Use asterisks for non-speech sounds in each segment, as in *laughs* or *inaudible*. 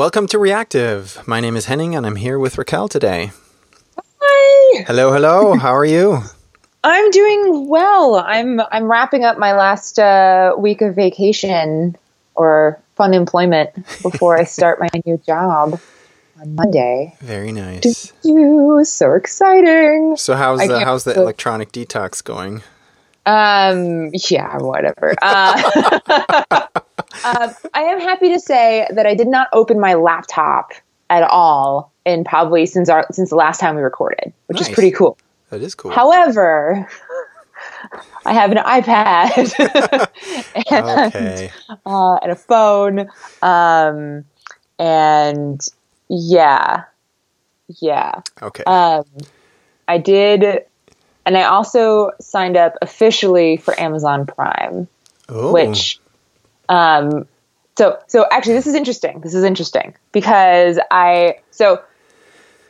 Welcome to Reactive. My name is Henning and I'm here with Raquel today. Hi. Hello, hello. *laughs* How are you? I'm doing well. I'm I'm wrapping up my last uh, week of vacation or fun employment before I start my new job on Monday. Very nice. Ooh, so exciting. So how's the how's the electronic detox going? Um, yeah, whatever. Uh, *laughs* *laughs* um, I am happy to say that I did not open my laptop at all in probably since our since the last time we recorded, which Nice. is pretty cool. That is cool. However, I have an iPad *laughs* and, okay. uh, and a phone, um, and yeah, yeah. Okay. Um, I did, and I also signed up officially for Amazon Prime, oh. which, um, so so actually this is interesting. This is interesting because I so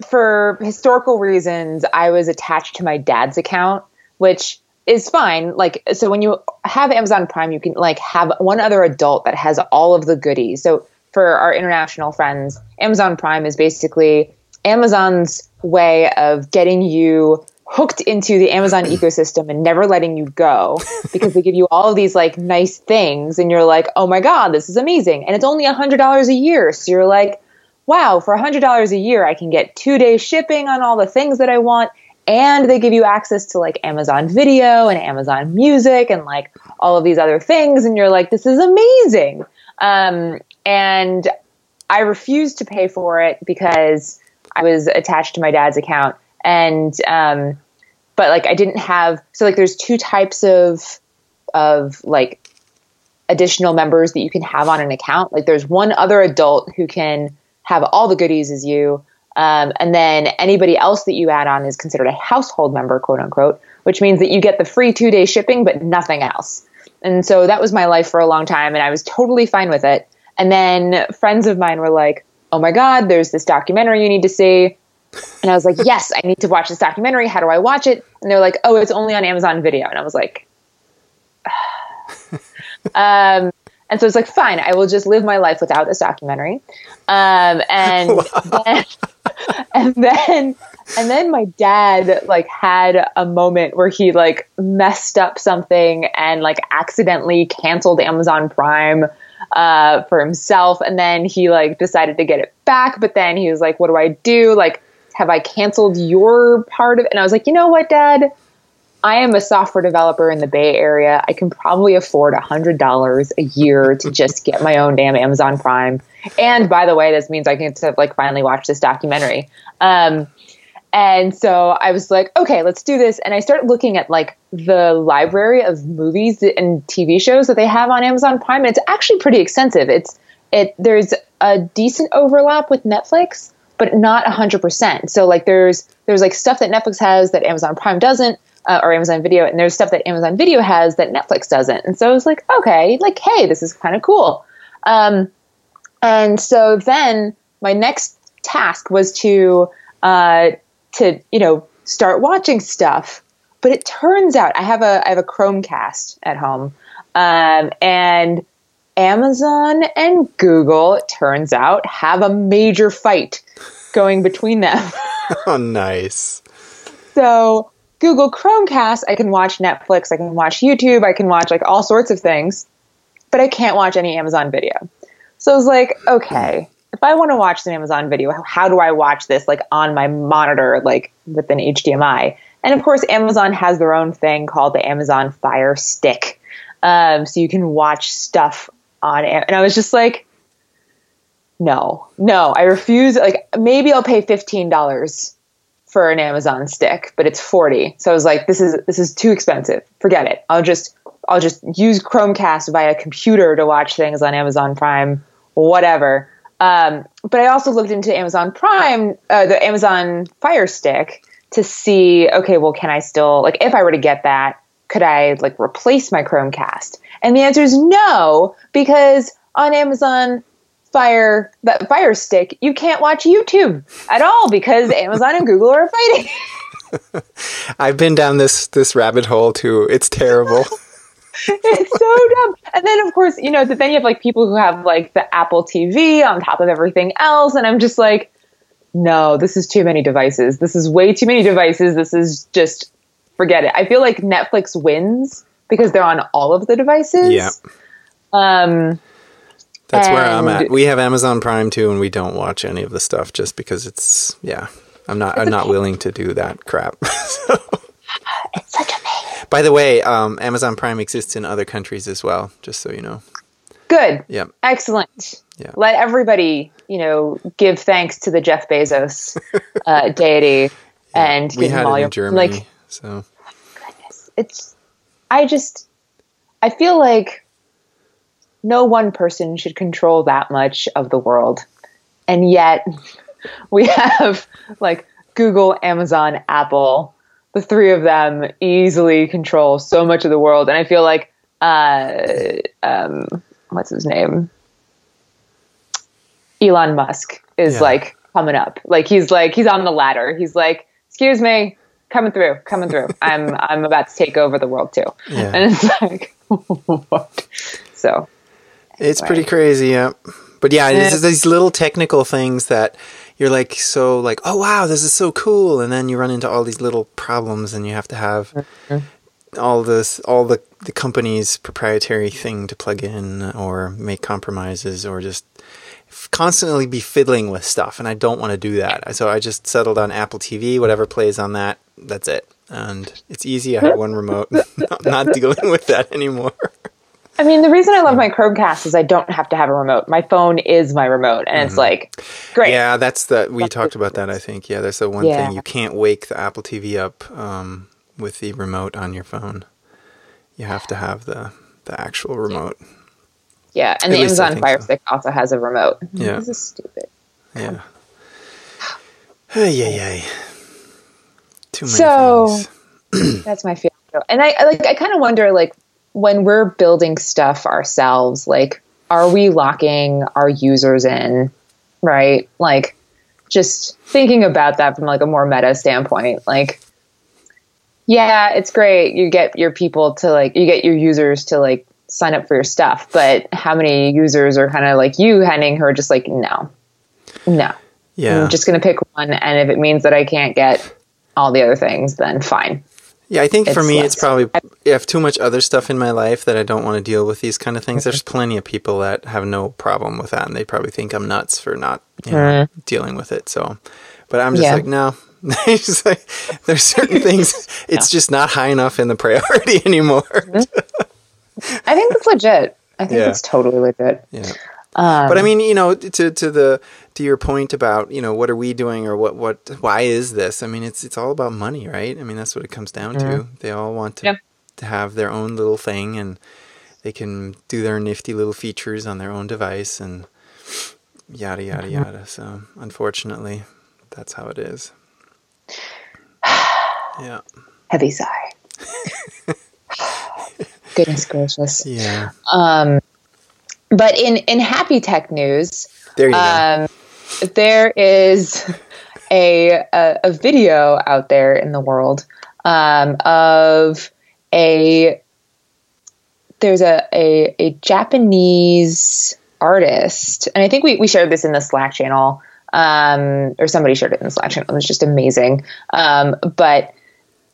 for historical reasons I was attached to my dad's account, which is fine. Like so when you have Amazon Prime, you can like have one other adult that has all of the goodies. So for our international friends, Amazon Prime is basically Amazon's way of getting you hooked into the Amazon *clears throat* ecosystem and never letting you go because they give you all of these like nice things and you're like, "Oh my god, this is amazing." And it's only $100 a year. So you're like, "Wow, for $100 a year I can get 2-day shipping on all the things that I want." And they give you access to like Amazon Video and Amazon Music and like all of these other things and you're like, "This is amazing." Um, and I refused to pay for it because I was attached to my dad's account, and um, but like I didn't have so like there's two types of of like additional members that you can have on an account. Like there's one other adult who can have all the goodies as you, um, and then anybody else that you add on is considered a household member, quote unquote, which means that you get the free two day shipping but nothing else. And so that was my life for a long time, and I was totally fine with it. And then friends of mine were like, "Oh my God, there's this documentary you need to see." And I was like, "Yes, I need to watch this documentary. How do I watch it?" And they're like, "Oh, it's only on Amazon Video." And I was like, *laughs* um, and so it's like, fine, I will just live my life without this documentary. Um, and *laughs* then, and then, and then my dad like had a moment where he like messed up something and like accidentally canceled Amazon Prime uh, for himself. And then he like decided to get it back. But then he was like, what do I do? Like, have I canceled your part of it? And I was like, you know what, dad? I am a software developer in the Bay Area. I can probably afford $100 a year to *laughs* just get my own damn Amazon Prime. And by the way, this means I get to like finally watch this documentary. Um, and so I was like, okay, let's do this. And I started looking at like the library of movies and TV shows that they have on Amazon Prime. And it's actually pretty extensive. It's it there's a decent overlap with Netflix, but not 100%. So like there's there's like stuff that Netflix has that Amazon Prime doesn't uh, or Amazon Video, and there's stuff that Amazon Video has that Netflix doesn't. And so I was like, okay, like, hey, this is kind of cool. Um, and so then my next task was to uh, to you know start watching stuff. But it turns out I have a I have a Chromecast at home, um, and Amazon and Google, it turns out, have a major fight going between them. *laughs* oh, nice. So Google Chromecast, I can watch Netflix, I can watch YouTube, I can watch like all sorts of things, but I can't watch any Amazon video. So I was like, okay, if I want to watch some Amazon video, how do I watch this like on my monitor, like with an HDMI? And of course, Amazon has their own thing called the Amazon Fire Stick. Um, so you can watch stuff on it. And I was just like, no, no, I refuse. Like, maybe I'll pay $15 for an Amazon stick, but it's 40. So I was like, this is, this is too expensive. Forget it. I'll just, I'll just use Chromecast via computer to watch things on Amazon Prime, whatever. Um, but I also looked into Amazon Prime, uh, the Amazon Fire Stick to see, okay, well, can I still, like, if I were to get that, could I, like, replace my Chromecast? And the answer is no, because on Amazon Fire, that Fire Stick, you can't watch YouTube at all because *laughs* Amazon and Google are fighting. *laughs* *laughs* I've been down this this rabbit hole too. It's terrible. it's so dumb. And then of course, you know, then you have like people who have like the Apple TV on top of everything else, and I'm just like, no, this is too many devices. This is way too many devices. This is just forget it. I feel like Netflix wins because they're on all of the devices. Yeah. Um, That's where I'm at. We have Amazon Prime too, and we don't watch any of the stuff just because it's yeah. I'm not. I'm not willing to do that crap. *laughs* so, it's such a pain. by the way, um, Amazon Prime exists in other countries as well. Just so you know. Good. Yeah. Excellent. Yeah. Let everybody, you know, give thanks to the Jeff Bezos uh, deity *laughs* and We had all it your in Germany. like so goodness. It's I just I feel like no one person should control that much of the world. And yet *laughs* we have like Google, Amazon, Apple, the three of them easily control so much of the world. And I feel like uh um what's his name? Elon Musk is Yeah. like coming up. Like he's like he's on the ladder. He's like, "Excuse me, coming through, coming through. *laughs* I'm I'm about to take over the world too." Yeah. And it's like *laughs* what? So, It's pretty crazy, yeah. But yeah, it's these little technical things that you're like so like, oh wow, this is so cool, and then you run into all these little problems, and you have to have mm-hmm. all this, all the the company's proprietary thing to plug in, or make compromises, or just constantly be fiddling with stuff, and I don't want to do that. So I just settled on Apple TV, whatever plays on that, that's it, and it's easy. I have one remote. *laughs* I'm not dealing with that anymore. I mean, the reason I love my Chromecast is I don't have to have a remote. My phone is my remote, and it's like great. Mm-hmm. Yeah, that's the we That's talked about that. I think yeah, that's the one Yeah. thing you can't wake the Apple TV up um, with the remote on your phone. You have to have the the actual remote. Yeah, and At the Amazon Fire so. Stick also has a remote. Yeah. This is stupid. Yeah. *sighs* Ay, ay, ay. Too many So- things. *clears throat* That's my feeling. And I I like I kind of wonder like when we're building stuff ourselves, like are we locking our users in, right? Like just thinking about that from like a more meta standpoint, like yeah, it's great. You get your people to like you get your users to like sign up for your stuff, but how many users are kind of like you, Henning, who are just like no, no, Yeah. I'm just gonna pick one, and if it means that I can't get all the other things, then fine. Yeah, I think for me, less- it's probably I have too much other stuff in my life that I don't want to deal with these kind of things. There's mm-hmm. plenty of people that have no problem with that, and they probably think I'm nuts for not you know, mm-hmm. dealing with it. So, but I'm just Yeah. like, no. *laughs* Just like, there's certain things *laughs* it's just not high enough in the priority *laughs* anymore. Mm-hmm. I think it's legit. I think Yeah. it's totally legit. yeah. Um, But I mean, you know, to to the to your point about you know what are we doing or what what why is this? I mean, it's it's all about money, right? I mean, that's what it comes down to. They all want to Yep. to have their own little thing, and they can do their nifty little features on their own device, and yada yada yada. So, unfortunately, that's how it is. *sighs* Yeah, heavy sigh. *laughs* Goodness gracious. yeah. Um, But in in happy tech news, There you go. um, there is *laughs* a, a a video out there in the world um, of a there's a, a a Japanese artist, and I think we we shared this in the Slack channel, um, or somebody shared it in the Slack channel. It was just amazing. Um, but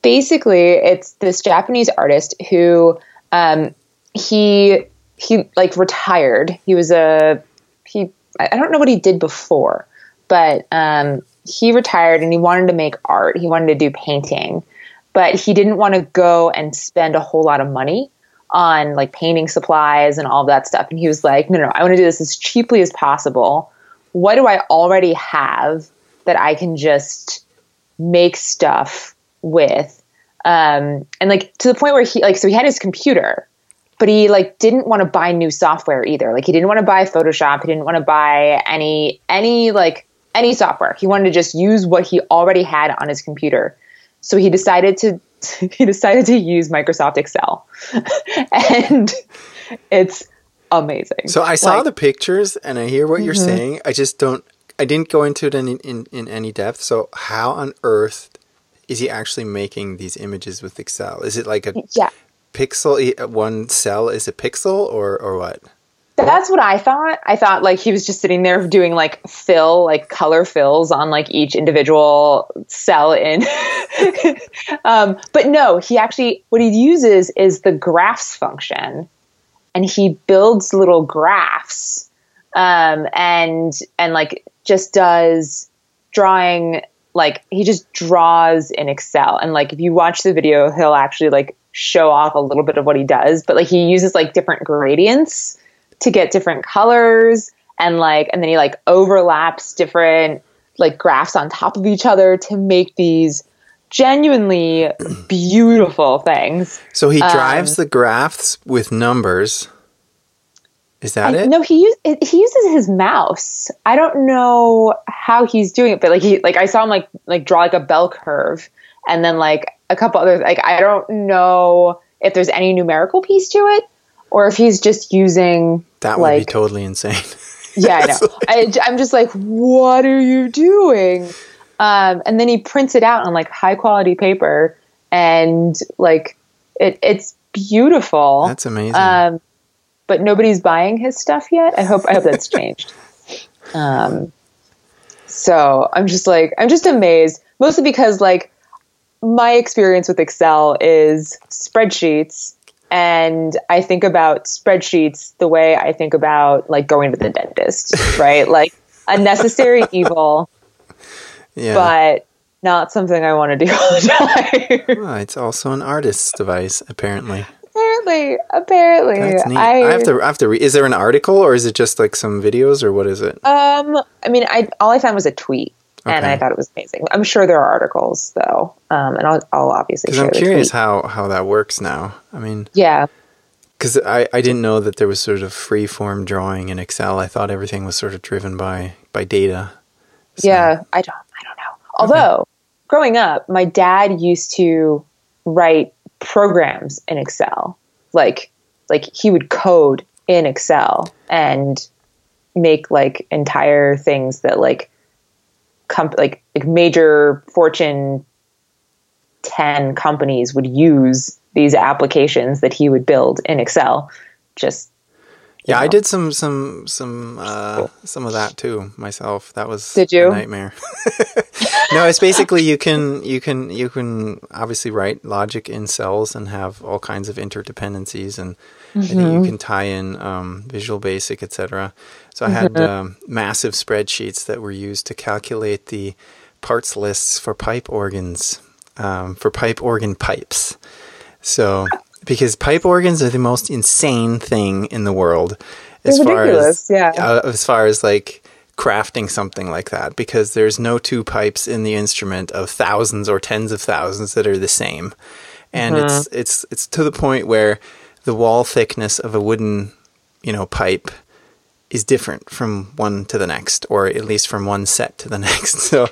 basically, it's this Japanese artist who um, he he like retired. He was a he. I don't know what he did before, but um, he retired and he wanted to make art. He wanted to do painting, but he didn't want to go and spend a whole lot of money on like painting supplies and all that stuff. And he was like, no, no, I want to do this as cheaply as possible. What do I already have that I can just make stuff with? Um, and like to the point where he like, so he had his computer, but he like didn't want to buy new software either. Like he didn't want to buy Photoshop. He didn't want to buy any, any like any software. He wanted to just use what he already had on his computer. So he decided to *laughs* he decided to use Microsoft Excel, *laughs* and it's amazing. So I saw Like, the pictures and I hear what you're saying. I just don't. I didn't go into it in, in in any depth. So how on earth is he actually making these images with Excel? Is it like a yeah. pixel, one cell is a pixel, or or what? That's what I thought. I thought like he was just sitting there doing like fill, like color fills on like each individual cell in. *laughs* um, but no, he actually, what he uses is the graphs function and he builds little graphs um, and, and like just does drawing, like he just draws in Excel. And like if you watch the video, he'll actually like show off a little bit of what he does, but like he uses like different gradients to get different colors and like and then he like overlaps different like graphs on top of each other to make these genuinely *clears throat* beautiful things. So he drives um, the graphs with numbers. Is that I, it? No, he use, he uses his mouse. I don't know how he's doing it, but like he like I saw him like like draw like a bell curve and then like a couple other like I don't know if there's any numerical piece to it or if he's just using that would like, be totally insane. *laughs* yeah, I know. I, I'm just like, what are you doing? Um, and then he prints it out on like high quality paper, and like it, it's beautiful. That's amazing. Um, but nobody's buying his stuff yet. I hope I hope that's changed. *laughs* Um, so I'm just like I'm just amazed, mostly because like my experience with Excel is spreadsheets and I think about spreadsheets the way I think about like going to the dentist, right? like a necessary *laughs* evil, yeah. but not something I want to do all the *laughs* time. Well, it's also an artist's device, apparently. Apparently, apparently. I, I have to. I have to. Re- is there an article, or is it just like some videos, or what is it? Um, I mean, I all I found was a tweet and I thought it was amazing. I'm sure there are articles though, um, and I'll, I'll obviously. I'm curious how how that works now. I mean, yeah, because I I didn't know that there was sort of free form drawing in Excel. I thought everything was sort of driven by by data. So. Yeah, I don't I don't know. Although okay. growing up, my dad used to write programs in Excel, like like he would code in Excel and make like entire things that like comp- like like major Fortune 10 companies would use these applications that he would build in Excel. Just yeah, know. I did some some some uh, some of that too myself. That was did you nightmare. *laughs* no, it's basically you can you can you can obviously write logic in cells and have all kinds of interdependencies and mm-hmm. and you can tie in um, Visual Basic, etc. So I had mm-hmm. um, massive spreadsheets that were used to calculate the parts lists for pipe organs, um, for pipe organ pipes. So because pipe organs are the most insane thing in the world, as They're far ridiculous. as yeah, uh, as far as like crafting something like that because there's no two pipes in the instrument of thousands or tens of thousands that are the same and mm-hmm. it's it's it's to the point where the wall thickness of a wooden, you know, pipe is different from one to the next, or at least from one set to the *laughs* next. So,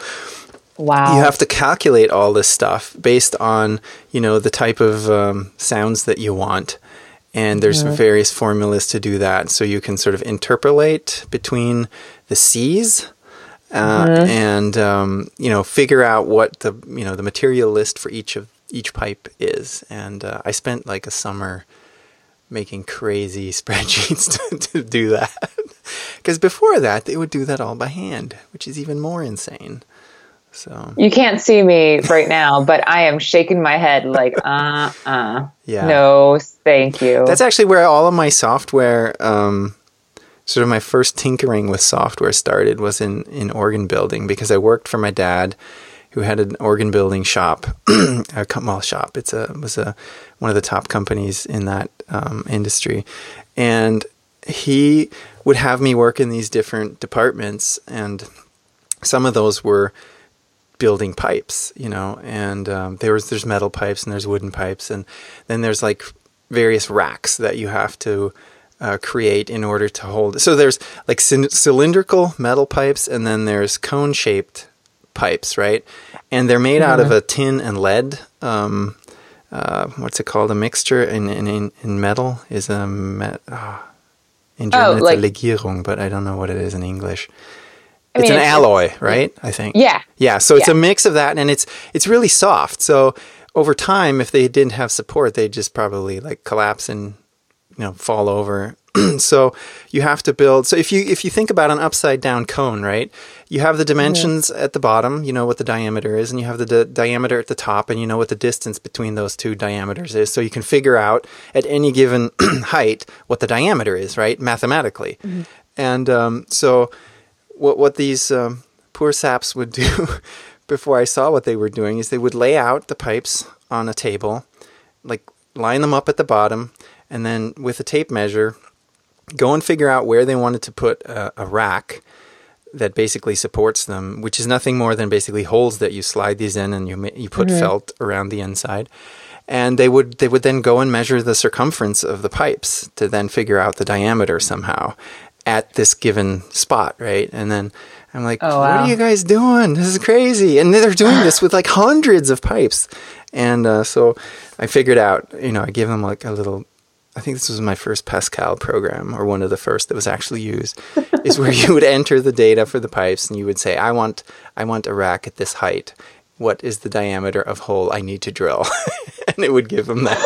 wow, you have to calculate all this stuff based on you know the type of um, sounds that you want, and there's mm-hmm. various formulas to do that. So you can sort of interpolate between the C's. Uh, mm-hmm. and um, you know figure out what the you know the material list for each of each pipe is and uh, i spent like a summer making crazy *laughs* spreadsheets to, to do that. *laughs* Because before that, they would do that all by hand, which is even more insane. So you can't see me right now, but I am shaking my head like, uh, uh, yeah, no, thank you. That's actually where all of my software, um, sort of my first tinkering with software started was in in organ building because I worked for my dad who had an organ building shop, *clears throat* a well shop. It's a was a one of the top companies in that um, industry, and he would have me work in these different departments, and some of those were building pipes, you know, and um, there was there's metal pipes and there's wooden pipes, and then there's like various racks that you have to. Uh, create in order to hold. So there's like c- cylindrical metal pipes, and then there's cone shaped pipes, right? And they're made mm-hmm. out of mm-hmm. a tin and lead. Um, uh, what's it called? A mixture in in, in metal is a met, oh, in German oh, it's like, a Legierung, but I don't know what it is in English. I it's mean, an it's, alloy, right? I think. Yeah. Yeah. So it's yeah. a mix of that, and it's it's really soft. So over time, if they didn't have support, they'd just probably like collapse and you know fall over. *clears throat* so you have to build. So if you if you think about an upside down cone, right? You have the dimensions at the bottom. You know what the diameter is, and you have the di- diameter at the top, and you know what the distance between those two diameters is. So you can figure out at any given *clears throat* height what the diameter is, right? Mathematically, and um, so what what these um, poor saps would do *laughs* before I saw what they were doing is they would lay out the pipes on a table, like line them up at the bottom, and then with a tape measure, go and figure out where they wanted to put a, a rack that basically supports them, which is nothing more than basically holes that you slide these in and you you put felt around the inside. And they would they would then go and measure the circumference of the pipes to then figure out the diameter somehow at this given spot, right? And then I'm like, Oh, what are you guys doing? This is crazy. And they're doing this with like hundreds of pipes. And uh, so I figured out, you know, I gave them like a little, I think this was my first Pascal program or one of the first that was actually used, *laughs* is where you would enter the data for the pipes and you would say, I want, I want a rack at this height. What is the diameter of hole I need to drill? *laughs* and it would give them that.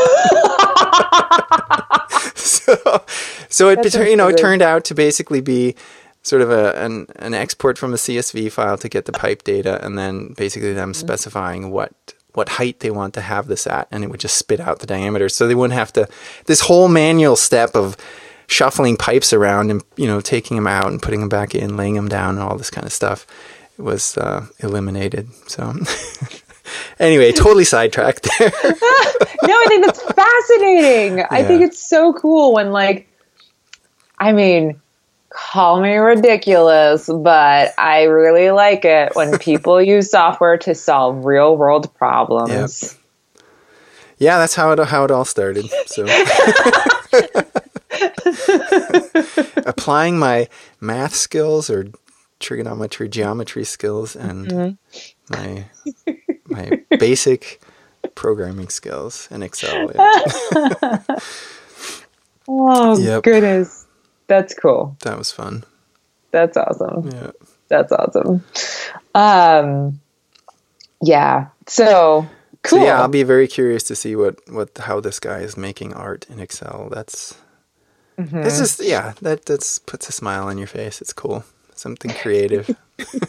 *laughs* *laughs* so, so it, you know, it turned out to basically be sort of a, an, an export from a CSV file to get the pipe data, and then basically them Mm-hmm. specifying what what height they want to have this at, and it would just spit out the diameter, so they wouldn't have to this whole manual step of shuffling pipes around and you know taking them out and putting them back in, laying them down, and all this kind of stuff was uh, eliminated. So. *laughs* Anyway, totally sidetracked there. *laughs* no, I think that's fascinating. I think it's so cool when, like, I mean, call me ridiculous, but I really like it when *laughs* people use software to solve real world problems. yeah, that's how it how it all started. So *laughs* applying my math skills or trigonometry geometry skills and mm-hmm. my my basic programming skills in Excel. Yeah, *laughs* Oh, Yep. goodness. That's cool. that was fun. That's awesome. Yeah. That's awesome. Um, yeah. So cool. So yeah, I'll be very curious to see what what how this guy is making art in Excel. That's Mm-hmm. it's just yeah, that that's puts a smile on your face. It's cool. Something creative.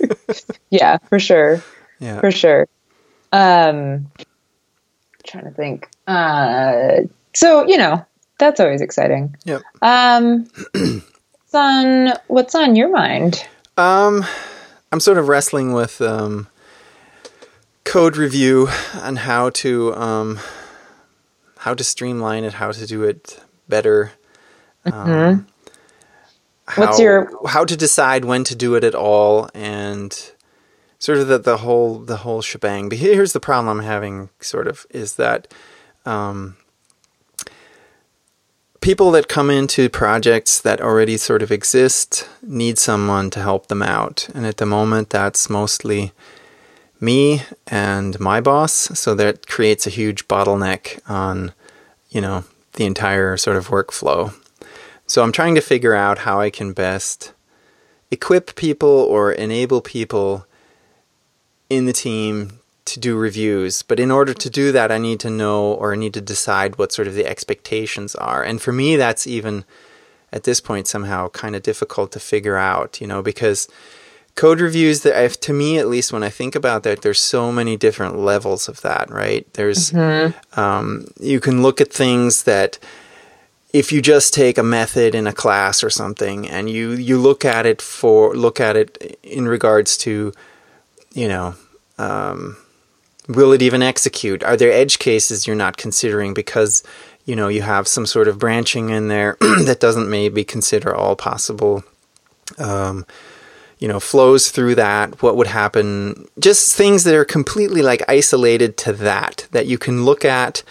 *laughs* yeah, for sure. Yeah. for sure. Um, trying to think. Uh, so you know that's always exciting. Yep. Um, *clears throat* what's on what's on your mind? Um, I'm sort of wrestling with um, code review and how to um, how to streamline it, how to do it better. Um, how, What's your- how to decide when to do it at all, and sort of the, the whole the whole shebang. But here's the problem I'm having, sort of, is that um, people that come into projects that already sort of exist need someone to help them out. And at the moment, that's mostly me and my boss. So that creates a huge bottleneck on, you know, the entire sort of workflow. So I'm trying to figure out how I can best equip people or enable people in the team to do reviews. But in order to do that, I need to know or I need to decide what sort of the expectations are. And for me, that's even at this point somehow kind of difficult to figure out, you know, because code reviews that if to me at least when I think about that, there's so many different levels of that, right? There's um, you can look at things that if you just take a method in a class or something and you you look at it for look at it in regards to you know um, will it even execute? Are there edge cases you're not considering because you know you have some sort of branching in there *clears throat* that doesn't maybe consider all possible um, you know flows through that? What would happen? Just things that are completely like isolated to that that you can look at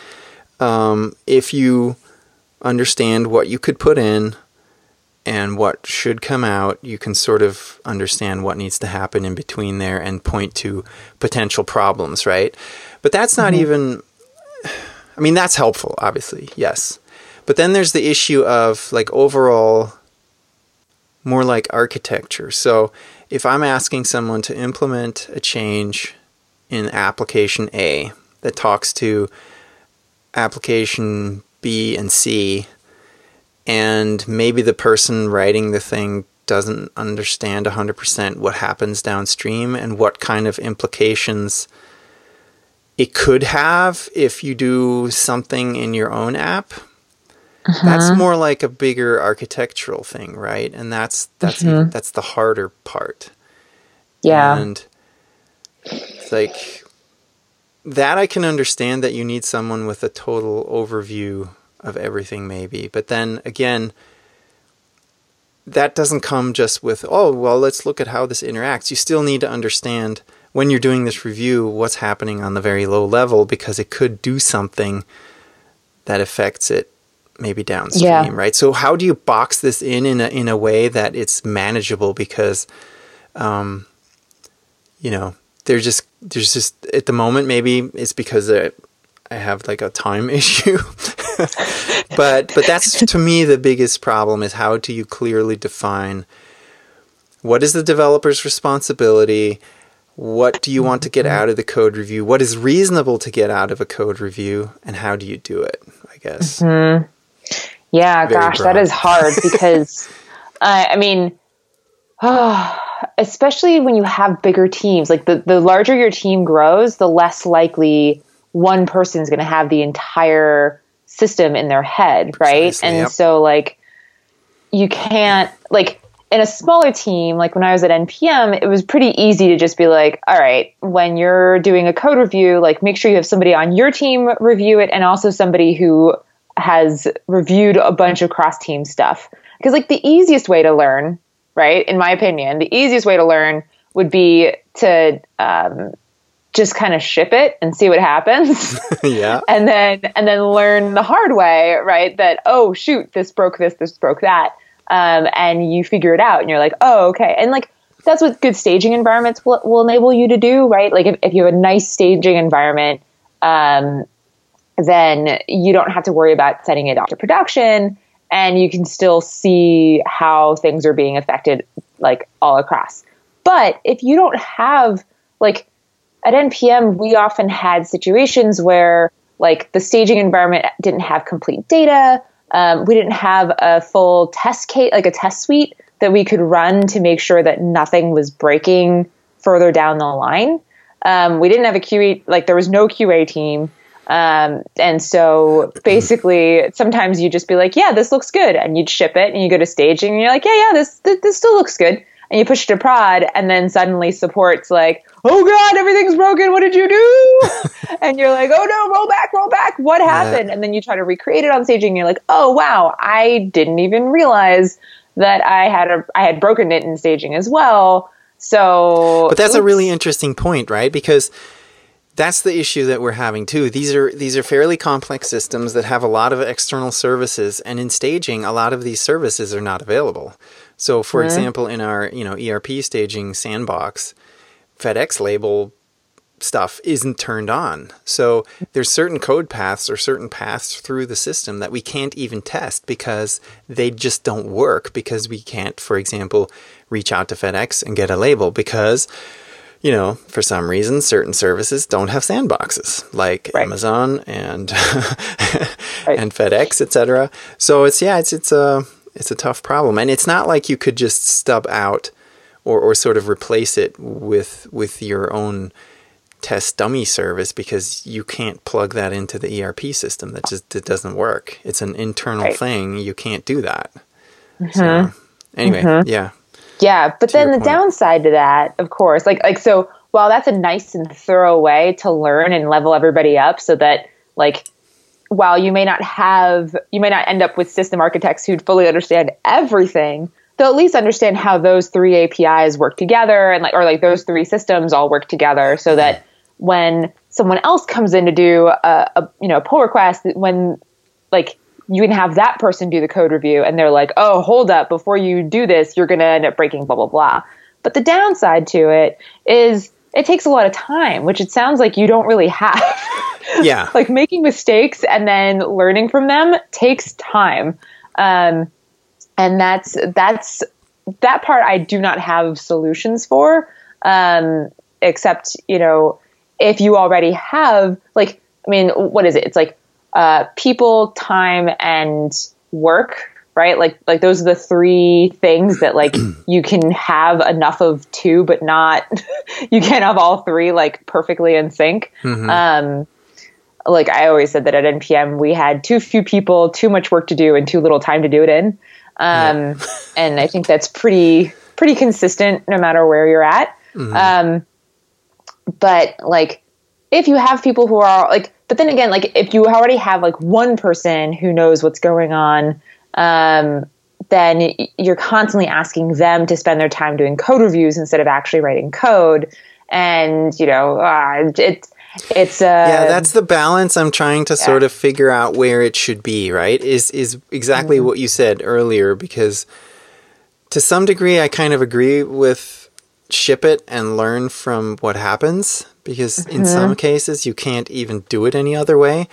um, if you understand what you could put in and what should come out, you can sort of understand what needs to happen in between there and point to potential problems, right? But that's not mm-hmm. even, I mean, that's helpful, obviously, yes. But then there's the issue of like overall, more like architecture. So if I'm asking someone to implement a change in application A, that talks to application B and C, and maybe the person writing the thing doesn't understand 100% what happens downstream and what kind of implications it could have if you do something in your own app. Uh-huh. That's more like a bigger architectural thing, right? And that's that's mm-hmm. that's the harder part. Yeah. And it's like that I can understand that you need someone with a total overview of everything maybe. But then again, that doesn't come just with, oh, well, let's look at how this interacts. You still need to understand when you're doing this review what's happening on the very low level because it could do something that affects it maybe downstream, yeah. right? So how do you box this in in a, in a way that it's manageable because um, you know, there's just there's just at the moment maybe it's because I have like a time *laughs* issue. but but that's to me the biggest problem is how do you clearly define what is the developer's responsibility what do you want to get out of the code review? What is reasonable to get out of a code review? And how do you do it? I guess. Mm-hmm. Yeah, Very gosh, broad. that is hard *laughs* because, uh, I mean, oh, *sighs* especially when you have bigger teams, like the, the larger your team grows, the less likely one person is going to have the entire system in their head, right? Precisely, and yep. so, like, you can't, like, in a smaller team, like when I was at NPM, it was pretty easy to just be like, all right, when you're doing a code review, like make sure you have somebody on your team review it and also somebody who has reviewed a bunch of cross team stuff. Because, like, the easiest way to learn, right, in my opinion, the easiest way to learn would be to um, just kind of ship it and see what happens. *laughs* yeah. and then and then learn the hard way, right? That oh shoot, this broke this, this broke that um, and you figure it out and you're like, oh, okay. And like, that's what good staging environments will, will enable you to do, right? Like if, if you have a nice staging environment, um, then you don't have to worry about setting it off to production and you can still see how things are being affected like all across. But if you don't have like at NPM, we often had situations where like the staging environment didn't have complete data um, we didn't have a full test case, like a test suite that we could run to make sure that nothing was breaking further down the line. Um, we didn't have a QA, like there was no QA team. Um, and so *clears throat* basically, sometimes you just be like, yeah, this looks good. And you'd ship it and you go to staging and you're like, yeah, yeah, this, this, this still looks good. And you push it to prod and then suddenly support's like, oh God, everything's broken. What did you do? *laughs* and you're like, oh no, roll back, roll back. What happened? Yeah. And then you try to recreate it on staging and you're like, oh wow, I didn't even realize that I had a, I had broken it in staging as well. So, but that's oops. a really interesting point, right? Because that's the issue that we're having too. These are these are fairly complex systems that have a lot of external services, and in staging, a lot of these services are not available. So, for mm-hmm. example, in our you know ERP staging sandbox, FedEx label stuff isn't turned on. So there's certain code paths or certain paths through the system that we can't even test because they just don't work because we can't, for example, reach out to FedEx and get a label because you know, for some reason, certain services don't have sandboxes, like right. Amazon and *laughs* right. and FedEx, etc. So it's yeah, it's it's a it's a tough problem, and it's not like you could just stub out or, or sort of replace it with with your own test dummy service because you can't plug that into the ERP system. That just it doesn't work. It's an internal right. thing. You can't do that. Mm-hmm. So, anyway, mm-hmm. yeah. Yeah, but then the point. downside to that, of course, like like so while that's a nice and thorough way to learn and level everybody up so that like while you may not have you may not end up with system architects who fully understand everything, they'll at least understand how those three APIs work together and like or like those three systems all work together so that when someone else comes in to do a, a you know pull request when like you can have that person do the code review and they're like oh hold up. Before you do this you're going to end up breaking blah blah blah. But the downside to it is it takes a lot of time which it sounds like you don't really have. *laughs* Yeah. Like making mistakes and then learning from them takes time. Um, and that's that's that part I do not have solutions for, um, except you know if you already have like I mean, what is it? It's like uh, people, time, and work, right? Like like those are the three things that like *clears throat* you can have enough of two, but not *laughs* you can't have all three like perfectly in sync. Mm-hmm. Um, like I always said that at NPM we had too few people, too much work to do, and too little time to do it in. Um, and I think that's pretty pretty consistent no matter where you're at. Mm-hmm. Um, but like if you have people who are like but then again like if you already have like one person who knows what's going on um, then you're constantly asking them to spend their time doing code reviews instead of actually writing code and you know uh, it it's uh yeah that's the balance i'm trying to sort of figure out where it should be right? Is is exactly what you said earlier because to some degree i kind of agree with ship it and learn from what happens because in some cases you can't even do it any other way.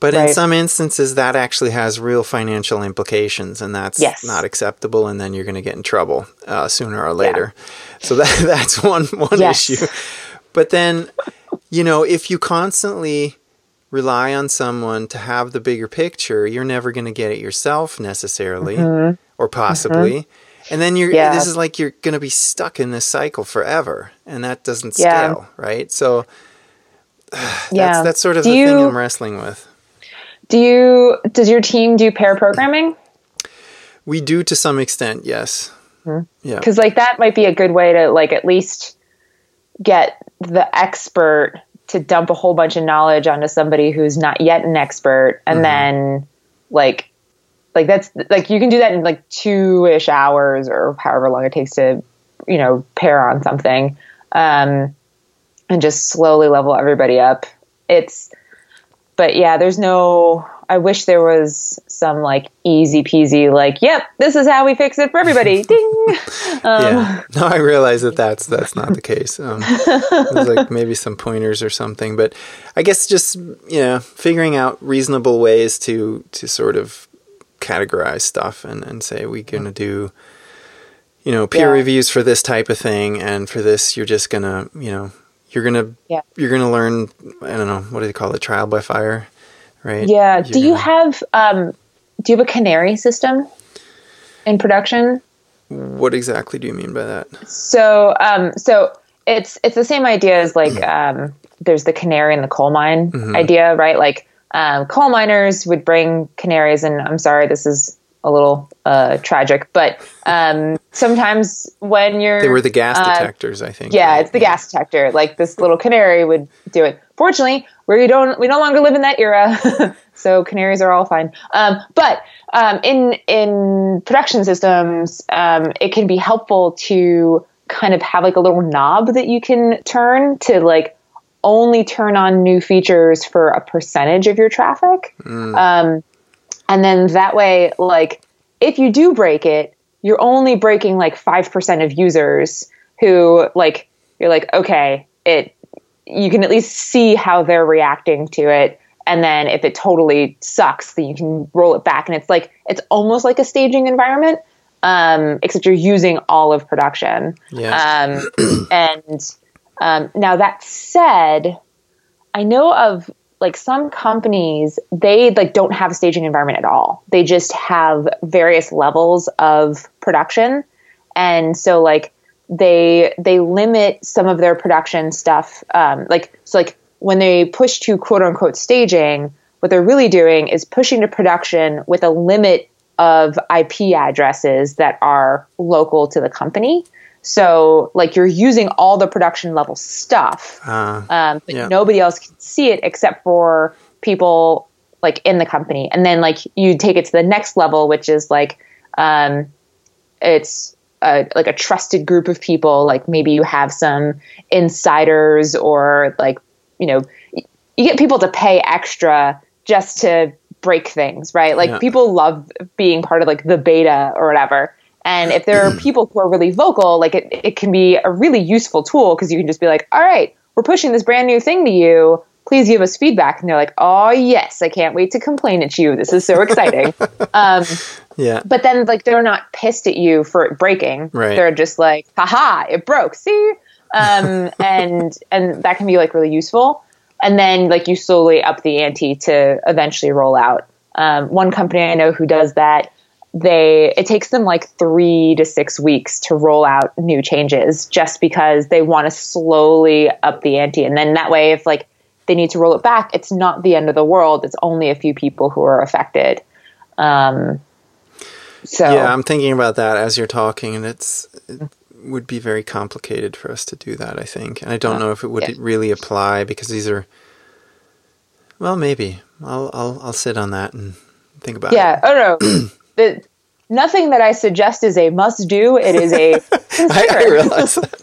But in some instances that actually has real financial implications and that's Yes. not acceptable and then you're going to get in trouble uh, sooner or later. So that *laughs* that's one one Yes. issue. But then you know if you constantly rely on someone to have the bigger picture you're never going to get it yourself necessarily or possibly and then you're Mm-hmm. Yeah. this is like you're going to be stuck in this cycle forever and that doesn't Yeah. scale right so *sighs* that's yeah that's sort of do the you thing i'm wrestling with do you does your team do pair programming we do to some extent yes Hmm. yeah because like that might be a good way to like at least get the expert to dump a whole bunch of knowledge onto somebody who's not yet an expert and then like like that's like you can do that in like two-ish hours or however long it takes to you know pair on something um and just slowly level everybody up. It's but yeah there's no i wish there was some like easy peasy like yep this is how we fix it for everybody *laughs* ding um, yeah. No, I realize that that's that's not the case. Um, *laughs* there's like maybe some pointers or something, but I guess just you know figuring out reasonable ways to to sort of categorize stuff and and say we're gonna do you know peer Yeah. reviews for this type of thing, and for this you're just gonna you know you're gonna Yeah. you're gonna learn I don't know what do they call it trial by fire, right? Yeah. You're Do you have um, do you have a canary system in production? what exactly do you mean by that? So um, so it's it's the same idea as like um, there's the canary in the coal mine idea, right? Like um, coal miners would bring canaries, and I'm sorry, this is a little uh, tragic, but um, sometimes when you're They were the gas uh, detectors, I think. Yeah, right? it's the gas detector. Like this little canary would do it. Fortunately, we don't we no longer live in that era, *laughs* so canaries are all fine. Um, but um, in in production systems, um, it can be helpful to kind of have like a little knob that you can turn to like only turn on new features for a percentage of your traffic. Um, and then that way, like, if you do break it, you're only breaking like 5% of users who, like, you're like, okay, it, you can at least see how they're reacting to it. And then if it totally sucks, then you can roll it back. And it's like, it's almost like a staging environment, um, except you're using all of production. Yeah. Um, *clears throat* and um, now that said, I know of like some companies they like don't have a staging environment at all. They just have various levels of production, and so like they they limit some of their production stuff. Um, like so like when they push to quote unquote staging, what they're really doing is pushing to production with a limit of IP addresses that are local to the company. So, like, you're using all the production level stuff, Uh, um, but Yeah. nobody else can see it except for people like in the company. And then, like, you take it to the next level, which is like, um, it's a, like a trusted group of people. Like, maybe you have some insiders, or like, you know, you get people to pay extra just to break things, right? Like, Yeah. people love being part of like the beta or whatever. And if there are *clears throat* people who are really vocal, like it, it can be a really useful tool because you can just be like, all right, we're pushing this brand new thing to you. Please give us feedback. And they're like, oh, yes, I can't wait to complain at you. This is so exciting. *laughs* um, yeah. but then, like, they're not pissed at you for it breaking. Right. They're just like, haha, it broke. See? um, *laughs* and and that can be like really useful. And then like you slowly up the ante to eventually roll out. Um, one company I know who does that they it takes them like three to six weeks to roll out new changes just because they want to slowly up the ante and then that way if like they need to roll it back it's not the end of the world it's only a few people who are affected um, so yeah i'm thinking about that as you're talking and it's it would be very complicated for us to do that i think and i don't know if it would yeah. really apply because these are well maybe i'll i'll, I'll sit on that and think about yeah. it yeah oh no *clears throat* the nothing that I suggest is a must do. It is a. *laughs* I, I realize that.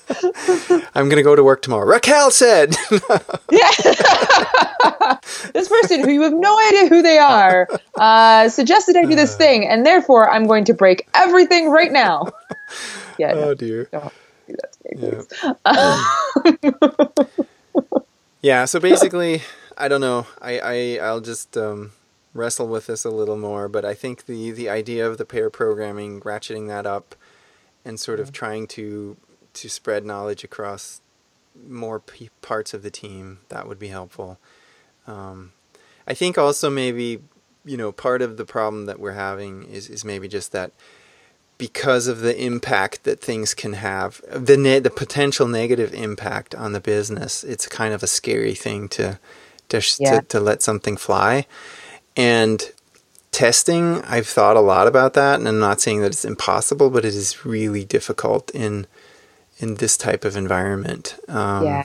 *laughs* I'm going to go to work tomorrow. Raquel said. *laughs* yeah. *laughs* this person who you have no idea who they are uh, suggested I do this thing, and therefore I'm going to break everything right now. *laughs* Yeah. Oh no, dear. Don't do that yeah. yeah. So basically, I don't know. I, I I'll just um, wrestle with this a little more, but I think the the idea of the pair programming, ratcheting that up, and sort of trying to to spread knowledge across more p- parts of the team that would be helpful. Um, I think also maybe you know part of the problem that we're having is is maybe just that because of the impact that things can have, the ne- the potential negative impact on the business, it's kind of a scary thing to to, yeah. to, to let something fly. And testing, I've thought a lot about that, and I'm not saying that it's impossible, but it is really difficult in in this type of environment. Um, yeah.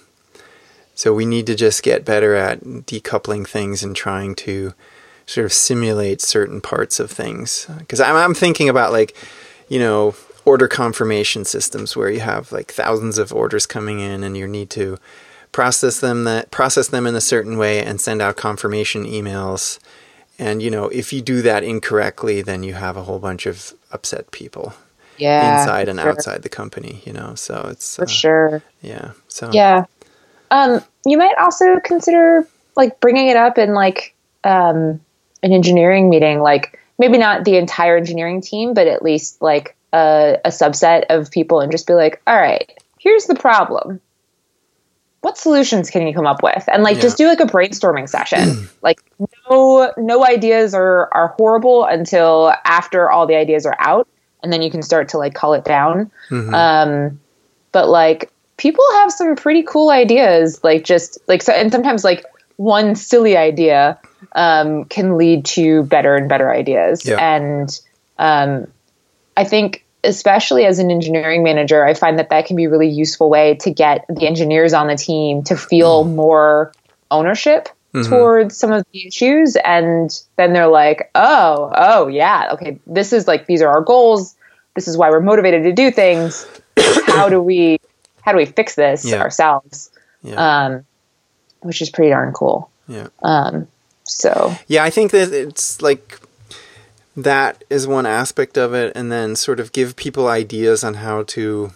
So we need to just get better at decoupling things and trying to sort of simulate certain parts of things. Because I'm, I'm thinking about like, you know, order confirmation systems where you have like thousands of orders coming in and you need to process them that process them in a certain way and send out confirmation emails and you know, if you do that incorrectly, then you have a whole bunch of upset people. Yeah, inside and sure. outside the company, you know. So it's for uh, sure. Yeah. So yeah, um, you might also consider like bringing it up in like um, an engineering meeting, like maybe not the entire engineering team, but at least like a, a subset of people, and just be like, all right, here's the problem what solutions can you come up with and like yeah. just do like a brainstorming session *clears throat* like no no ideas are are horrible until after all the ideas are out and then you can start to like call it down mm-hmm. um but like people have some pretty cool ideas like just like so and sometimes like one silly idea um can lead to better and better ideas yeah. and um i think especially as an engineering manager, I find that that can be a really useful way to get the engineers on the team to feel mm. more ownership mm-hmm. towards some of the issues. And then they're like, oh, oh, yeah, okay, this is like, these are our goals. This is why we're motivated to do things. *coughs* how do we, how do we fix this yeah. ourselves? Yeah. Um, which is pretty darn cool. Yeah. Um, so yeah, I think that it's like that is one aspect of it and then sort of give people ideas on how to